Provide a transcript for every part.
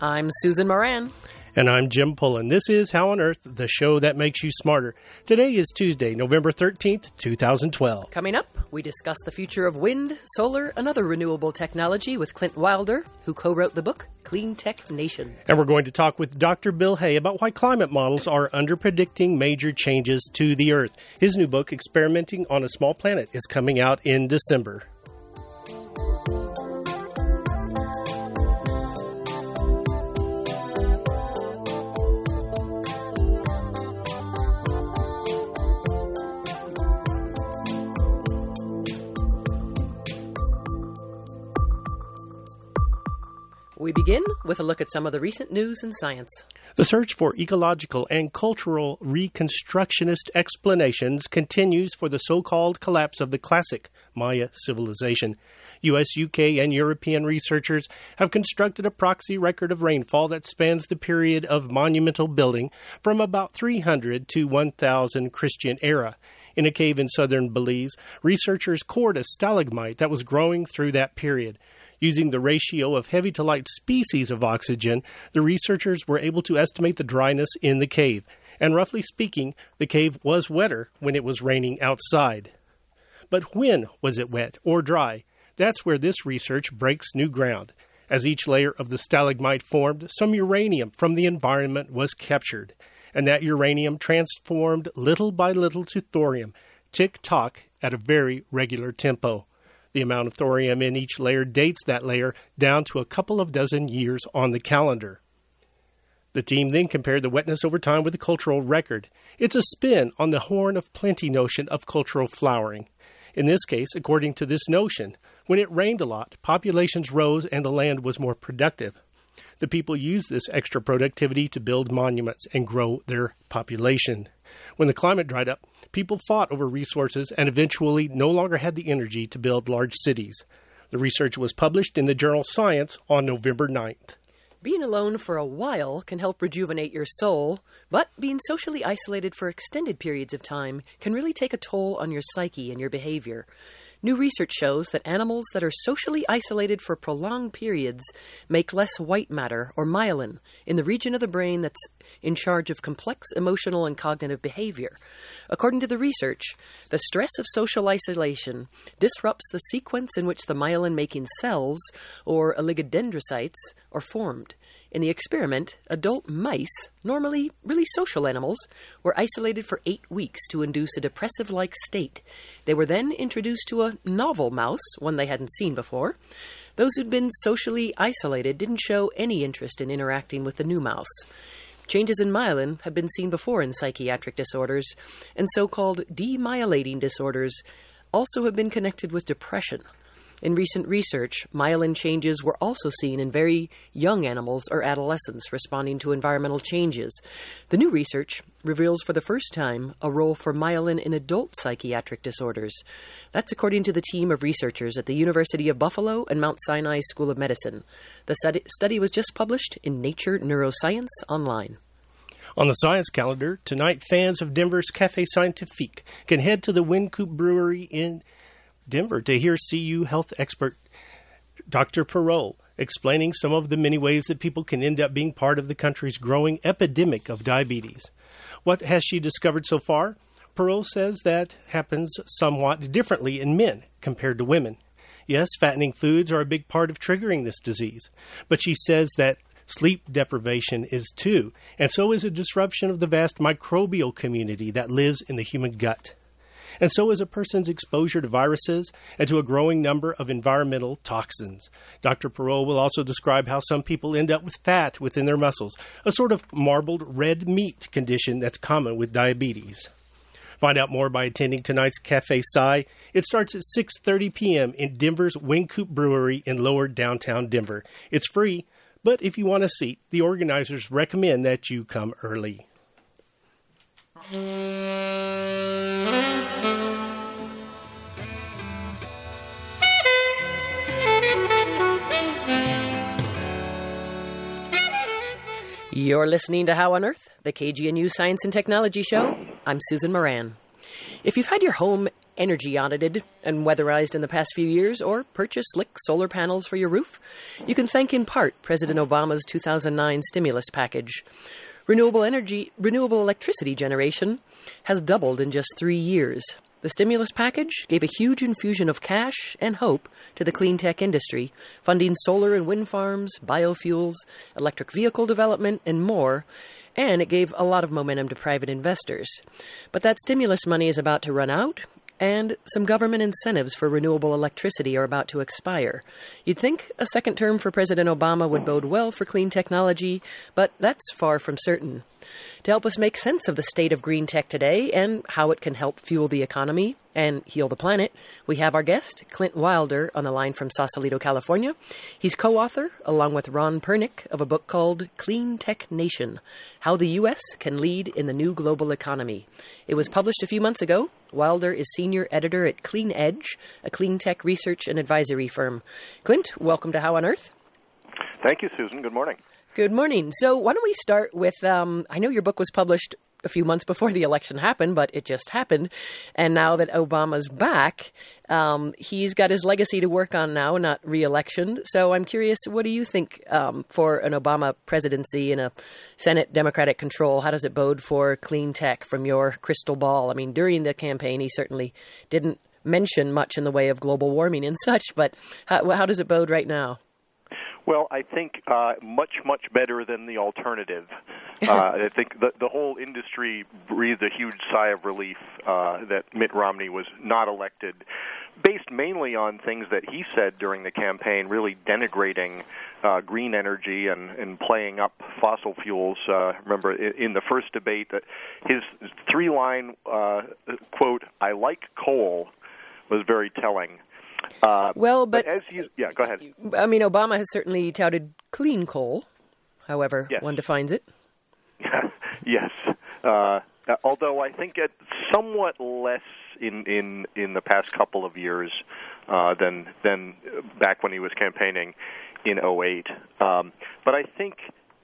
I'm Susan Moran. And I'm Jim Pullen. This is How on Earth, the show that makes you smarter. Today is Tuesday, November 13th, 2012. Coming up, we discuss the future of wind, solar, and other renewable technology with Clint Wilder, who co wrote the book Clean Tech Nation. And we're going to talk with Dr. Bill Hay about why climate models are underpredicting major changes to the Earth. His new book, Experimenting on a Small Planet, is coming out in December. We begin with a look at some of the recent news in science. The search for ecological and cultural reconstructionist explanations continues for the so called collapse of the classic Maya civilization. US, UK, and European researchers have constructed a proxy record of rainfall that spans the period of monumental building from about 300 to 1000 Christian era. In a cave in southern Belize, researchers cored a stalagmite that was growing through that period. Using the ratio of heavy to light species of oxygen, the researchers were able to estimate the dryness in the cave. And roughly speaking, the cave was wetter when it was raining outside. But when was it wet or dry? That's where this research breaks new ground. As each layer of the stalagmite formed, some uranium from the environment was captured, and that uranium transformed little by little to thorium, tick tock at a very regular tempo. The amount of thorium in each layer dates that layer down to a couple of dozen years on the calendar. The team then compared the wetness over time with the cultural record. It's a spin on the horn of plenty notion of cultural flowering. In this case, according to this notion, when it rained a lot, populations rose and the land was more productive. The people used this extra productivity to build monuments and grow their population. When the climate dried up, people fought over resources and eventually no longer had the energy to build large cities. The research was published in the journal Science on November 9th. Being alone for a while can help rejuvenate your soul, but being socially isolated for extended periods of time can really take a toll on your psyche and your behavior. New research shows that animals that are socially isolated for prolonged periods make less white matter, or myelin, in the region of the brain that's in charge of complex emotional and cognitive behavior. According to the research, the stress of social isolation disrupts the sequence in which the myelin making cells, or oligodendrocytes, are formed. In the experiment, adult mice, normally really social animals, were isolated for eight weeks to induce a depressive like state. They were then introduced to a novel mouse, one they hadn't seen before. Those who'd been socially isolated didn't show any interest in interacting with the new mouse. Changes in myelin have been seen before in psychiatric disorders, and so called demyelinating disorders also have been connected with depression. In recent research, myelin changes were also seen in very young animals or adolescents responding to environmental changes. The new research reveals for the first time a role for myelin in adult psychiatric disorders. That's according to the team of researchers at the University of Buffalo and Mount Sinai School of Medicine. The study was just published in Nature Neuroscience Online. On the science calendar, tonight fans of Denver's Cafe Scientifique can head to the Wynkoop Brewery in Denver to hear CU health expert Dr. Perot explaining some of the many ways that people can end up being part of the country's growing epidemic of diabetes. What has she discovered so far? Perot says that happens somewhat differently in men compared to women. Yes, fattening foods are a big part of triggering this disease, but she says that sleep deprivation is too, and so is a disruption of the vast microbial community that lives in the human gut and so is a person's exposure to viruses and to a growing number of environmental toxins. Dr. Perot will also describe how some people end up with fat within their muscles, a sort of marbled red meat condition that's common with diabetes. Find out more by attending tonight's Cafe Sci. It starts at 6:30 p.m. in Denver's Wynkoop Brewery in Lower Downtown Denver. It's free, but if you want a seat, the organizers recommend that you come early. You're listening to How on Earth, the KGNU Science and Technology Show. I'm Susan Moran. If you've had your home energy audited and weatherized in the past few years, or purchased slick solar panels for your roof, you can thank in part President Obama's 2009 stimulus package. Renewable energy, renewable electricity generation has doubled in just three years. The stimulus package gave a huge infusion of cash and hope to the clean tech industry, funding solar and wind farms, biofuels, electric vehicle development, and more. And it gave a lot of momentum to private investors. But that stimulus money is about to run out, and some government incentives for renewable electricity are about to expire. You'd think a second term for President Obama would bode well for clean technology, but that's far from certain. To help us make sense of the state of green tech today and how it can help fuel the economy and heal the planet, we have our guest, Clint Wilder, on the line from Sausalito, California. He's co author, along with Ron Pernick, of a book called Clean Tech Nation How the U.S. Can Lead in the New Global Economy. It was published a few months ago. Wilder is senior editor at Clean Edge, a clean tech research and advisory firm. Clint, welcome to How on Earth. Thank you, Susan. Good morning. Good morning. So, why don't we start with? Um, I know your book was published a few months before the election happened, but it just happened. And now that Obama's back, um, he's got his legacy to work on now, not reelection. So I'm curious, what do you think um, for an Obama presidency in a Senate Democratic control? How does it bode for clean tech from your crystal ball? I mean, during the campaign, he certainly didn't mention much in the way of global warming and such, but how, how does it bode right now? Well, I think uh, much, much better than the alternative. Uh, I think the, the whole industry breathed a huge sigh of relief uh, that Mitt Romney was not elected, based mainly on things that he said during the campaign, really denigrating uh, green energy and, and playing up fossil fuels. Uh, remember, in, in the first debate, that his three-line uh, quote, "I like coal," was very telling. Uh, well, but, but, as you, yeah, go ahead. I mean, Obama has certainly touted clean coal, however yes. one defines it. yes, uh, although I think it's somewhat less in in in the past couple of years uh, than than back when he was campaigning in 08. Um, but I think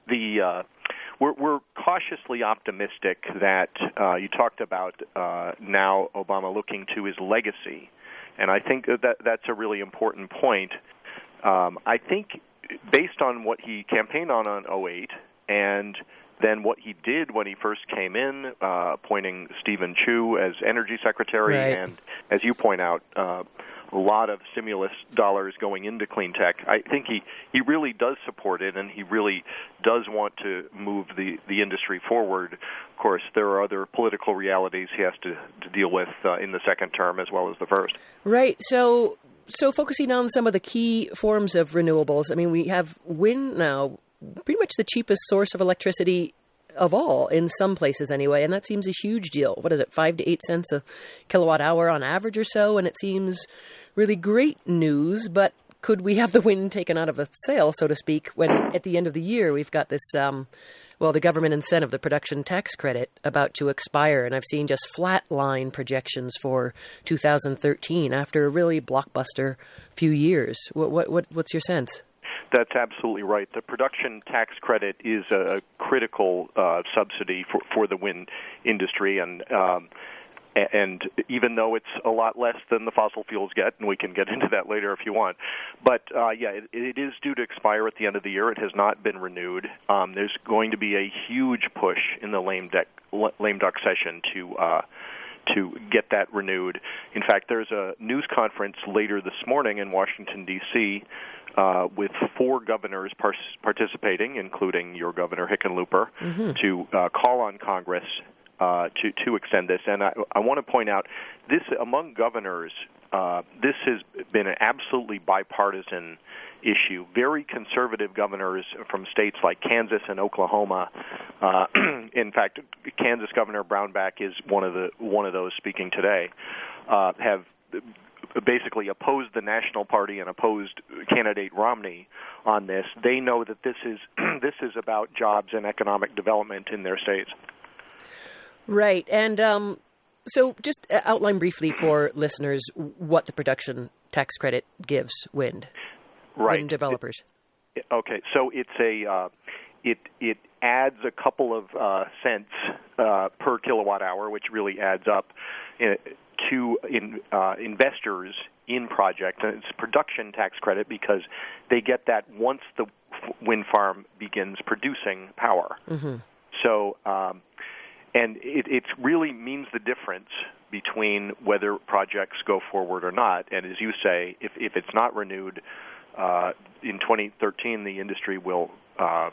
the uh, we're, we're cautiously optimistic that uh, you talked about uh, now Obama looking to his legacy and I think that that's a really important point. Um, I think based on what he campaigned on on 08 and then what he did when he first came in, uh, appointing Steven Chu as energy secretary, right. and as you point out, uh, a lot of stimulus dollars going into clean tech. I think he, he really does support it, and he really does want to move the, the industry forward. Of course, there are other political realities he has to, to deal with uh, in the second term as well as the first. Right. So, so focusing on some of the key forms of renewables. I mean, we have wind now, pretty much the cheapest source of electricity of all in some places anyway, and that seems a huge deal. What is it, five to eight cents a kilowatt hour on average or so? And it seems really great news, but could we have the wind taken out of the sail, so to speak, when at the end of the year we've got this, um, well, the government incentive, the production tax credit, about to expire, and I've seen just flat line projections for 2013 after a really blockbuster few years. What, what, what what's your sense? That's absolutely right. The production tax credit is a critical uh, subsidy for, for the wind industry, and um, and even though it's a lot less than the fossil fuels get, and we can get into that later if you want, but uh, yeah, it, it is due to expire at the end of the year. It has not been renewed. Um, there's going to be a huge push in the lame duck lame duck session to. Uh, to get that renewed. In fact, there's a news conference later this morning in Washington, D.C., uh, with four governors par- participating, including your governor Hickenlooper, mm-hmm. to uh, call on Congress uh, to to extend this. And I, I want to point out this among governors, uh, this has been an absolutely bipartisan issue. Very conservative governors from states like Kansas and Oklahoma. Uh, in fact, Kansas Governor Brownback is one of the one of those speaking today. Uh, have basically opposed the national party and opposed candidate Romney on this. They know that this is this is about jobs and economic development in their states. Right. And um, so just outline briefly for listeners what the production tax credit gives wind, right. wind developers. It, okay. So it's a. Uh, it it adds a couple of uh, cents uh, per kilowatt hour, which really adds up uh, to in, uh, investors in project. And it's production tax credit because they get that once the wind farm begins producing power. Mm-hmm. So, um, and it, it really means the difference between whether projects go forward or not. And as you say, if, if it's not renewed uh, in 2013, the industry will uh,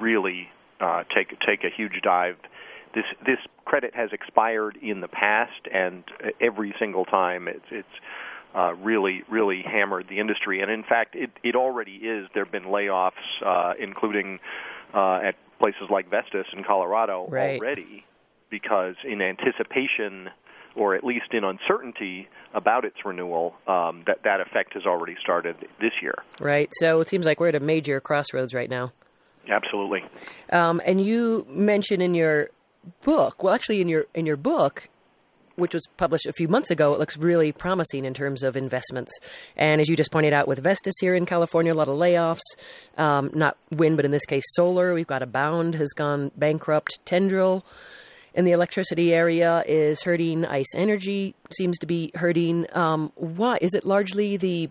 really uh, take take a huge dive. This this credit has expired in the past, and every single time it's it's uh, really really hammered the industry. And in fact, it it already is. There have been layoffs, uh, including uh, at places like Vestas in Colorado right. already, because in anticipation or at least in uncertainty about its renewal, um, that that effect has already started this year. Right. So it seems like we're at a major crossroads right now. Absolutely. Um, and you mentioned in your book, well, actually, in your in your book, which was published a few months ago, it looks really promising in terms of investments. And as you just pointed out, with Vestas here in California, a lot of layoffs. Um, not wind, but in this case, solar. We've got Abound has gone bankrupt. Tendril in the electricity area is hurting. Ice Energy seems to be hurting. Um, why is it largely the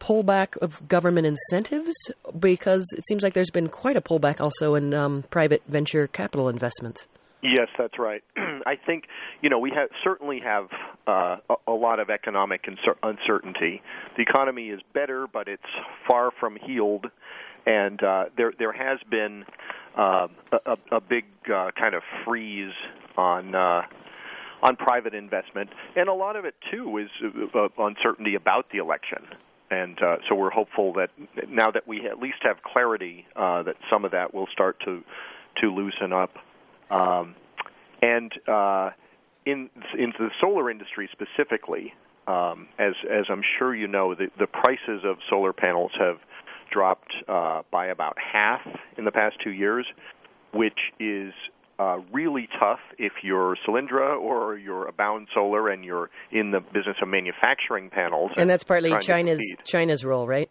pullback of government incentives? Because it seems like there's been quite a pullback also in um, private venture capital investments. Yes, that's right. I think you know we have certainly have uh, a, a lot of economic uncertainty. The economy is better, but it's far from healed, and uh, there there has been uh, a, a big uh, kind of freeze on. Uh, on private investment, and a lot of it too is uh, uncertainty about the election and uh, so we're hopeful that now that we at least have clarity, uh, that some of that will start to to loosen up. Um, and uh, in in the solar industry specifically, um, as as I'm sure you know, the the prices of solar panels have dropped uh, by about half in the past two years, which is uh, really tough if you're Solyndra or you're Abound Solar and you're in the business of manufacturing panels. And, and that's partly China's China's role, right?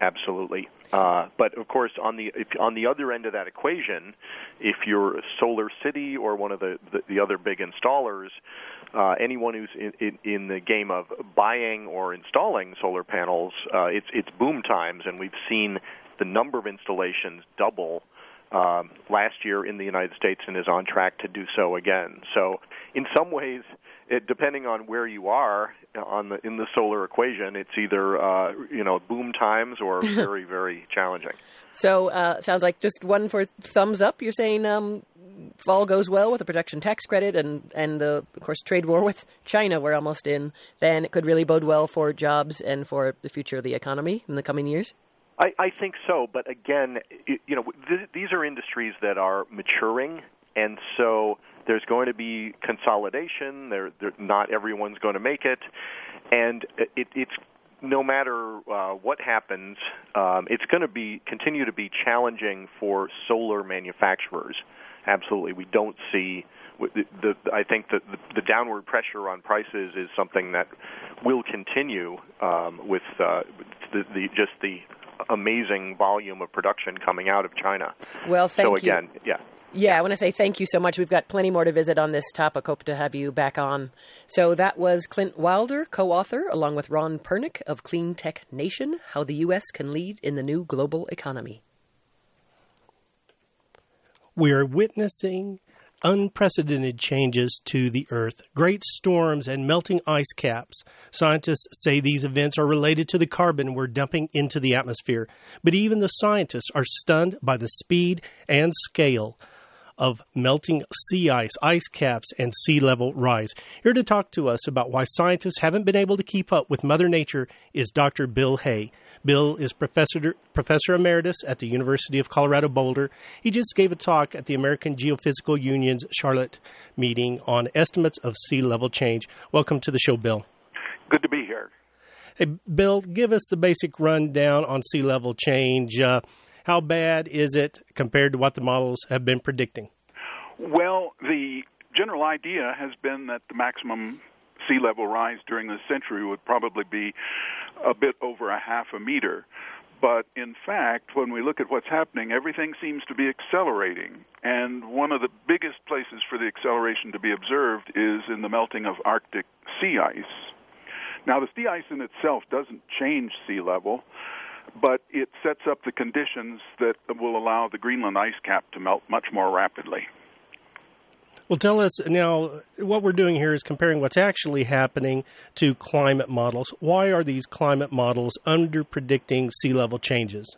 Absolutely. Uh, but of course, on the if, on the other end of that equation, if you're Solar City or one of the the, the other big installers, uh, anyone who's in, in, in the game of buying or installing solar panels, uh, it's it's boom times, and we've seen the number of installations double um, last year in the United States and is on track to do so again. So, in some ways, it, depending on where you are on the in the solar equation, it's either uh, you know boom times or very very challenging. So, uh, sounds like just one for thumbs up. You're saying um, if all goes well with the production tax credit and and the of course trade war with China we're almost in, then it could really bode well for jobs and for the future of the economy in the coming years. I, I think so, but again, you know, th- these are industries that are maturing, and so there's going to be consolidation. There, not everyone's going to make it, and it, it's no matter uh, what happens, um, it's going to be continue to be challenging for solar manufacturers. Absolutely, we don't see. The, the, I think that the, the downward pressure on prices is something that will continue um, with uh, the, the just the amazing volume of production coming out of China. Well, thank you. so again, you. yeah. Yeah, I want to say thank you so much. We've got plenty more to visit on this topic. Hope to have you back on. So that was Clint Wilder, co author, along with Ron Pernick of Clean Tech Nation How the U.S. Can Lead in the New Global Economy. We're witnessing unprecedented changes to the Earth, great storms, and melting ice caps. Scientists say these events are related to the carbon we're dumping into the atmosphere. But even the scientists are stunned by the speed and scale of melting sea ice, ice caps, and sea level rise. Here to talk to us about why scientists haven't been able to keep up with Mother Nature is Dr. Bill Hay. Bill is professor professor emeritus at the University of Colorado Boulder. He just gave a talk at the American Geophysical Union's Charlotte meeting on estimates of sea level change. Welcome to the show, Bill. Good to be here. Hey, Bill, give us the basic rundown on sea level change. Uh, how bad is it compared to what the models have been predicting? Well, the general idea has been that the maximum sea level rise during this century would probably be a bit over a half a meter. But in fact, when we look at what's happening, everything seems to be accelerating. And one of the biggest places for the acceleration to be observed is in the melting of Arctic sea ice. Now, the sea ice in itself doesn't change sea level, but it sets up the conditions that will allow the Greenland ice cap to melt much more rapidly. Well, tell us now what we're doing here is comparing what's actually happening to climate models. Why are these climate models under predicting sea level changes?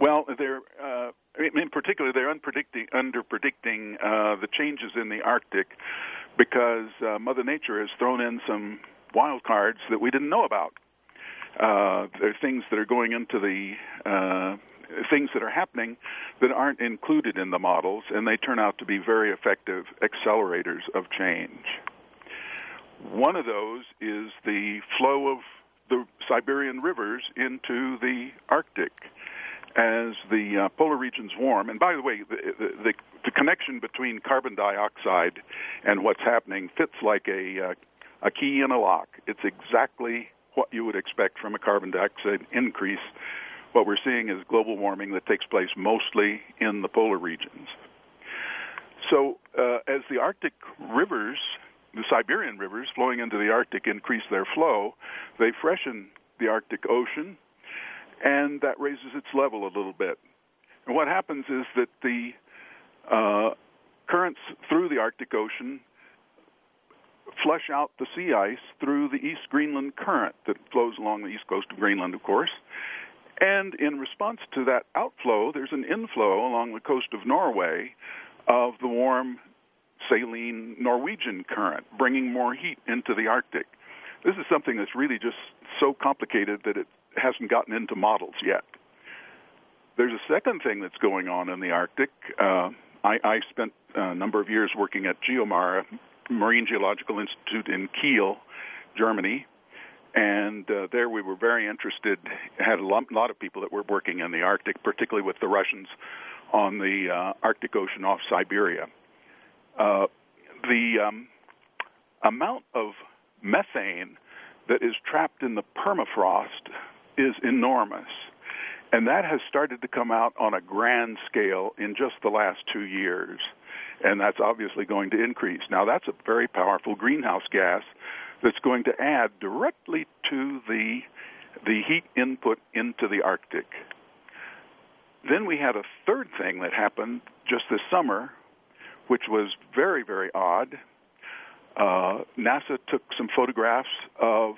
Well, they're uh, in particular they're under predicting uh, the changes in the Arctic because uh, Mother Nature has thrown in some wild cards that we didn't know about. Uh, there are things that are going into the uh, things that are happening that aren't included in the models, and they turn out to be very effective accelerators of change. One of those is the flow of the Siberian rivers into the Arctic as the uh, polar regions warm. And by the way, the, the, the, connection between carbon dioxide and what's happening fits like a, uh, a key in a lock. It's exactly what you would expect from a carbon dioxide increase what we're seeing is global warming that takes place mostly in the polar regions. So, uh, as the Arctic rivers, the Siberian rivers flowing into the Arctic increase their flow, they freshen the Arctic Ocean, and that raises its level a little bit. And what happens is that the uh, currents through the Arctic Ocean flush out the sea ice through the East Greenland Current that flows along the east coast of Greenland, of course, and in response to that outflow, there's an inflow along the coast of Norway of the warm saline Norwegian current, bringing more heat into the Arctic. This is something that's really just so complicated that it hasn't gotten into models yet. There's a second thing that's going on in the Arctic. Uh, I, I spent a number of years working at GeoMar, Marine Geological Institute in Kiel, Germany, and uh, there we were very interested. Had a lot of people that were working in the Arctic, particularly with the Russians on the uh, Arctic Ocean off Siberia. Uh, the um, amount of methane that is trapped in the permafrost is enormous. And that has started to come out on a grand scale in just the last two years. And that's obviously going to increase. Now, that's a very powerful greenhouse gas that's going to add directly to the the heat input into the Arctic. Then we had a third thing that happened just this summer, which was very, very odd. Uh, NASA took some photographs of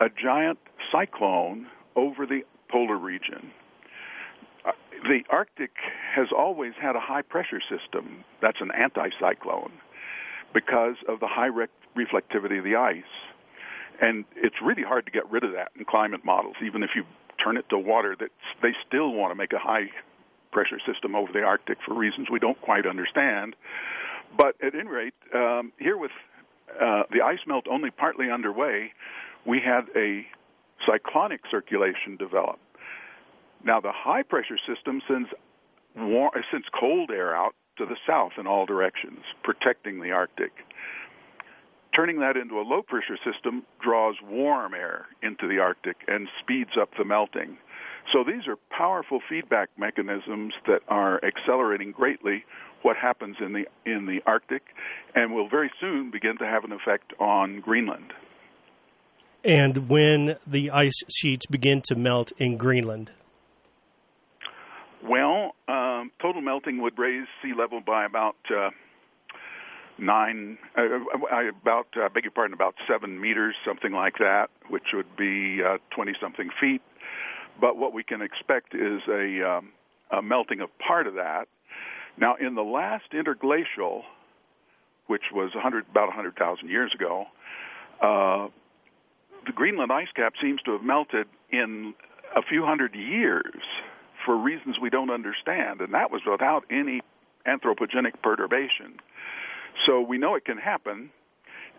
a giant cyclone over the polar region. Uh, the Arctic has always had a high pressure system. That's an anticyclone because of the high re- reflectivity of the ice. And it's really hard to get rid of that in climate models, even if you turn it to water. That they still want to make a high pressure system over the Arctic for reasons we don't quite understand. But at any rate, um, here with uh, the ice melt only partly underway, we had a cyclonic circulation develop. Now, the high pressure system sends warm, sends cold air out to the south in all directions, protecting the Arctic. Turning that into a low pressure system draws warm air into the Arctic and speeds up the melting. So these are powerful feedback mechanisms that are accelerating greatly what happens in the in the Arctic and will very soon begin to have an effect on Greenland. And when the ice sheets begin to melt in Greenland? Well, um, total melting would raise sea level by about uh, nine, uh, I about, uh, beg your pardon, about seven meters, something like that, which would be uh, something feet. But what we can expect is a, um, a melting of part of that. Now, in the last interglacial, which was 100, about 100,000 years ago, uh, the Greenland ice cap seems to have melted in a few hundred years for reasons we don't understand, and that was without any anthropogenic perturbation. So we know it can happen,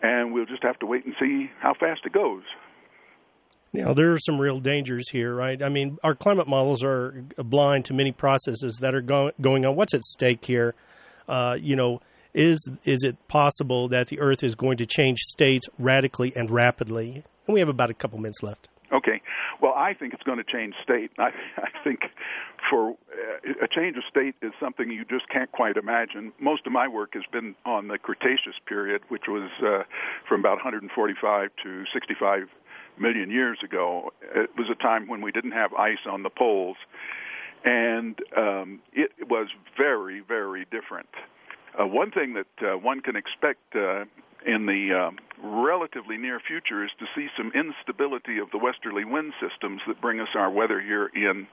and we'll just have to wait and see how fast it goes. Now, there are some real dangers here, right? I mean, our climate models are blind to many processes that are go- going on. What's at stake here? Uh, you know, is is it possible that the Earth is going to change states radically and rapidly? And we have about a couple minutes left. Okay. Well, I think it's going to change state. I, I think for uh, a change of state is something you just can't quite imagine. Most of my work has been on the Cretaceous period, which was uh, from about 145 to 65 million years ago. It was a time when we didn't have ice on the poles, and um, it was very, very different. Uh, one thing that uh, one can expect uh, in the um, relatively near future is to see some instability of the westerly wind systems that bring us our weather here in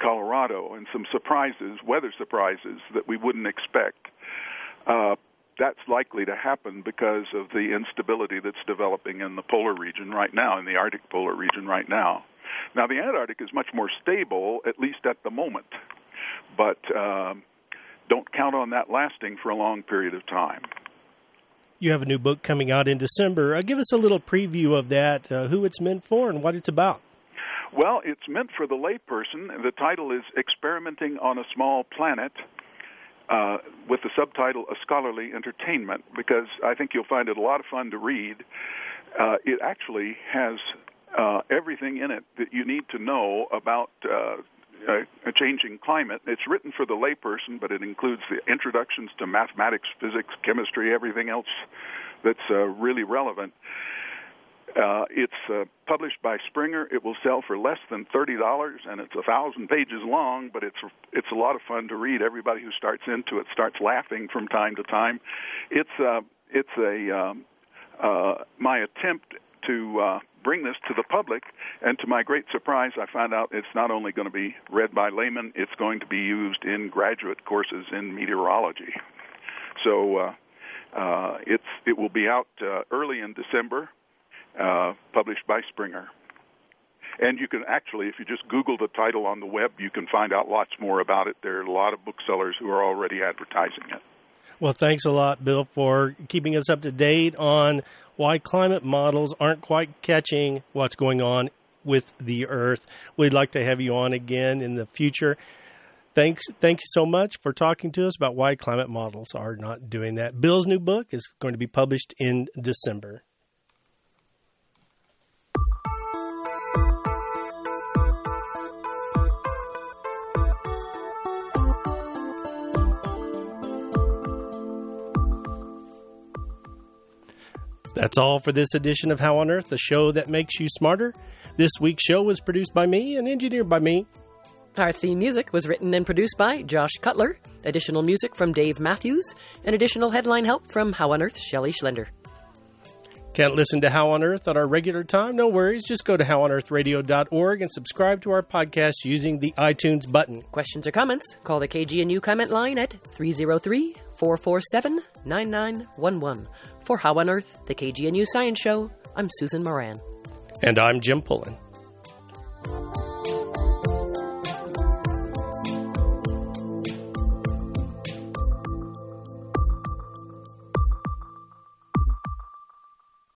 Colorado and some surprises, weather surprises that we wouldn't expect. Uh, that's likely to happen because of the instability that's developing in the polar region right now, in the Arctic polar region right now. Now, the Antarctic is much more stable, at least at the moment, but uh, don't count on that lasting for a long period of time. You have a new book coming out in December. Uh, give us a little preview of that, uh, who it's meant for, and what it's about. Well, it's meant for the layperson. The title is Experimenting on a Small Planet. Uh, with the subtitle A Scholarly Entertainment, because I think you'll find it a lot of fun to read. Uh, it actually has uh, everything in it that you need to know about uh, a changing climate. It's written for the layperson, but it includes the introductions to mathematics, physics, chemistry, everything else that's uh, really relevant. Uh, it's uh, published by Springer. It will sell for less than thirty dollars, and it's a thousand pages long. But it's it's a lot of fun to read. Everybody who starts into it starts laughing from time to time. It's uh, it's a um, uh, my attempt to uh, bring this to the public. And to my great surprise, I found out it's not only going to be read by laymen, it's going to be used in graduate courses in meteorology. So uh, uh, it's it will be out uh, early in December, uh, published by Springer. And you can actually, if you just Google the title on the web, you can find out lots more about it. There are a lot of booksellers who are already advertising it. Well, thanks a lot, Bill, for keeping us up to date on why climate models aren't quite catching what's going on with the Earth. We'd like to have you on again in the future. Thanks, thank you so much for talking to us about why climate models are not doing that. Bill's new book is going to be published in December. That's all for this edition of How on Earth, the show that makes you smarter. This week's show was produced by me and engineered by me. Our theme music was written and produced by Josh Cutler. Additional music from Dave Matthews, and additional headline help from How on Earth, Shelley Schlender. Can't listen to How on Earth at our regular time? No worries. Just go to howonearthradio.org and subscribe to our podcast using the iTunes button. Questions or comments? Call the KGNU comment line at 303 447 9911. For How on Earth, the KGNU Science Show, I'm Susan Moran. And I'm Jim Pullen.